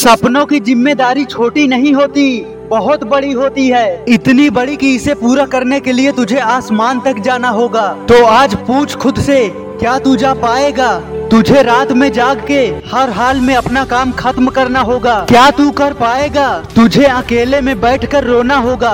सपनों की ज़िम्मेदारी छोटी नहीं होती, बहुत बड़ी होती है। इतनी बड़ी कि इसे पूरा करने के लिए तुझे आसमान तक जाना होगा। तो आज पूछ खुद से, क्या तू जा पाएगा? तुझे रात में जाग के, हर हाल में अपना काम खत्म करना होगा। क्या तू कर पाएगा? तुझे अकेले में बैठकर रोना होगा।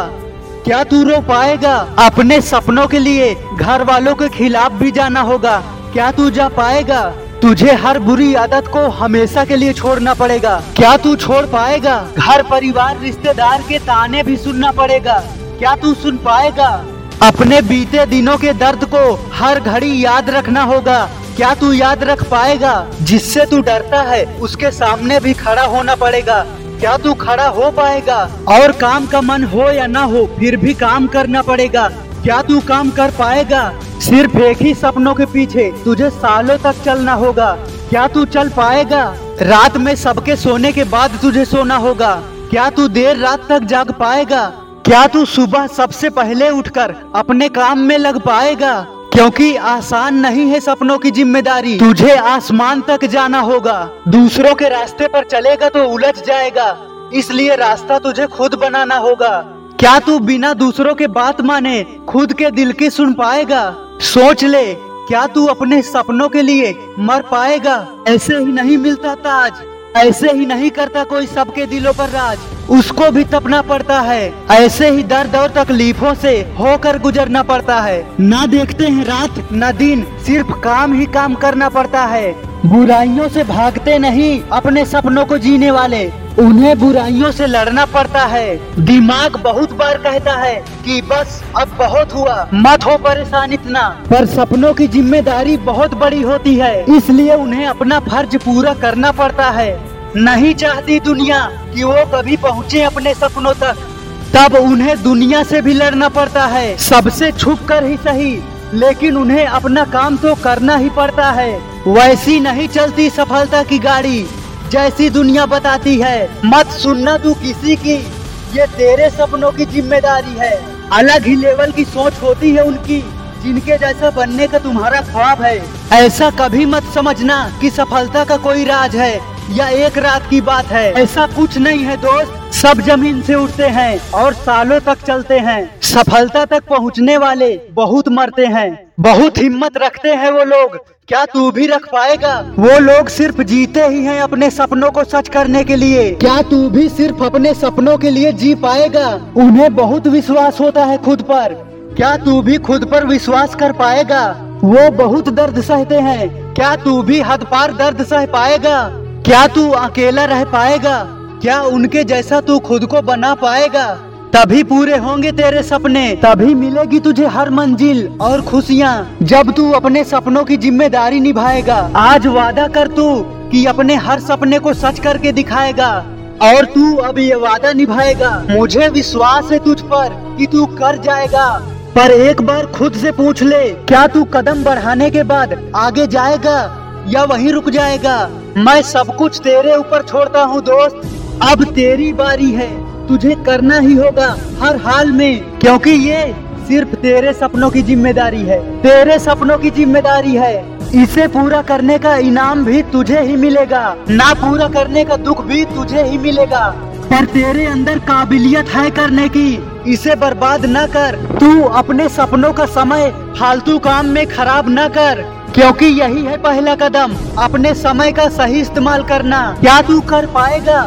क्या तू रो पाएगा? अपने सपनों के लिए, घर वालों के खिलाफ भी जाना होगा। क्या तू जा पाएगा? तुझे हर बुरी आदत को हमेशा के लिए छोड़ना पड़ेगा। क्या तू छोड़ पाएगा? घर, परिवार, रिश्तेदार के ताने भी सुनना पड़ेगा। क्या तू सुन पाएगा? अपने बीते दिनों के दर्द को हर घड़ी याद रखना होगा। क्या तू याद रख पाएगा? जिससे तू डरता है, उसके सामने भी खड़ा होना पड़ेगा। क्या तू खड़ा हो पाएगा? और काम का मन हो या ना हो, फिर भी काम करना पड़ेगा। क्या तू काम कर पाएगा? सिर्फ़ एक ही सपनों के पीछे तुझे सालों तक चलना होगा। क्या तू चल पाएगा? रात में सबके सोने के बाद तुझे सोना होगा। क्या तू देर रात तक जाग पाएगा? क्या तू सुबह सबसे पहले उठकर अपने काम में लग पाएगा? क्योंकि आसान नहीं है सपनों की ज़िम्मेदारी। तुझे आसमान तक जाना होगा। दूसरों के रास्ते पर चलेगा तो उलझ जाएगा। इसलिए रास्ता तुझे खुद बनाना होगा। क्या तू बिना दूसरों के बात माने खुद के दिल की सुन पाएगा? सोच ले, क्या तू अपने सपनों के लिए मर पाएगा? ऐसे ही नहीं मिलता ताज, ऐसे ही नहीं करता कोई सबके दिलों पर राज। उसको भी तपना पड़ता है, ऐसे ही दर्द और तकलीफों से होकर गुजरना पड़ता है। ना देखते हैं रात, न दिन, सिर्फ़ काम ही काम करना पड़ता है। बुराइयों से भागते नहीं अपने सपनों को जीने वाले। उन्हें बुराइयों से लड़ना पड़ता है। दिमाग बहुत बार कहता है कि बस अब बहुत हुआ, मत हो परेशान इतना। पर सपनों की ज़िम्मेदारी बहुत बड़ी होती है, इसलिए उन्हें अपना फ़र्ज़ पूरा करना पड़ता है। नहीं चाहती दुनिया कि वो कभी पहुँचे अपने सपनों तक। तब उन्हें दुनिया से भी लड़ना पड़ता है। सबसे छुप कर ही सही, लेकिन उन्हें अपना काम तो करना ही पड़ता है। वैसी नहीं चलती सफलता की गाड़ी, जैसी दुनिया बताती है। मत सुनना तू किसी की, ये तेरे सपनों की ज़िम्मेदारी है। अलग ही लेवल की सोच होती है उनकी, जिनके जैसा बनने का तुम्हारा ख्वाब है। ऐसा कभी मत समझना कि सफलता का कोई राज है, या एक रात की बात है। ऐसा कुछ नहीं है दोस्त सब ज़मीन से उठते हैं और सालों तक चलते हैं। सफलता तक पहुँचने वाले बहुत मरते हैं। बहुत हिम्मत रखते हैं वो लोग। क्या तू भी रख पाएगा? वो लोग सिर्फ़ जीते ही हैं अपने सपनों को सच करने के लिए। क्या तू भी सिर्फ़ अपने सपनों के लिए जी पाएगा? उन्हें बहुत विश्वास होता है खुद पर। क्या तू भी खुद पर विश्वास कर पाएगा? वो बहुत दर्द सहते हैं। क्या तू भी हद पार दर्द सह पाएगा? क्या तू अकेला रह पाएगा? क्या उनके जैसा तू खुद को बना पाएगा? तभी पूरे होंगे तेरे सपने, तभी मिलेगी तुझे हर मंजिल और खुशियाँ। जब तू अपने सपनों की ज़िम्मेदारी निभाएगा, आज वादा कर तू कि अपने हर सपने को सच करके दिखाएगा। और तू अब ये वादा निभाएगा, मुझे विश्वास है तुझ पर कि तू कर जाएगा। पर एक बार खुद से पूछ ले, क्या तू कदम बढ़ाने के बाद आगे जाएगा या वहीं रुक जाएगा? मैं सब कुछ तेरे ऊपर छोड़ता हूँ, दोस्त। अब तेरी बारी है। तुझे करना ही होगा हर हाल में। क्योंकि ये सिर्फ़ तेरे सपनों की ज़िम्मेदारी है। तेरे सपनों की ज़िम्मेदारी है। इसे पूरा करने का इनाम भी तुझे ही मिलेगा। ना पूरा करने का दुख भी तुझे ही मिलेगा। पर तेरे अंदर काबिलियत है करने की। इसे बर्बाद न कर। तू अपने सपनों का समय फालतू काम में खराब न कर। क्योंकि यही है पहला कदम। अपने समय का सही इस्तेमाल करना। क्या तू कर पाएगा?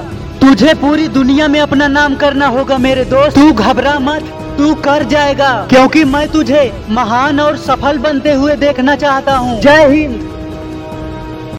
तुझे पूरी दुनिया में अपना नाम करना होगा, मेरे दोस्त। तू घबरा मत, तू कर जाएगा। क्योंकि मैं तुझे महान और सफल बनते हुए देखना चाहता हूँ। जय हिंद।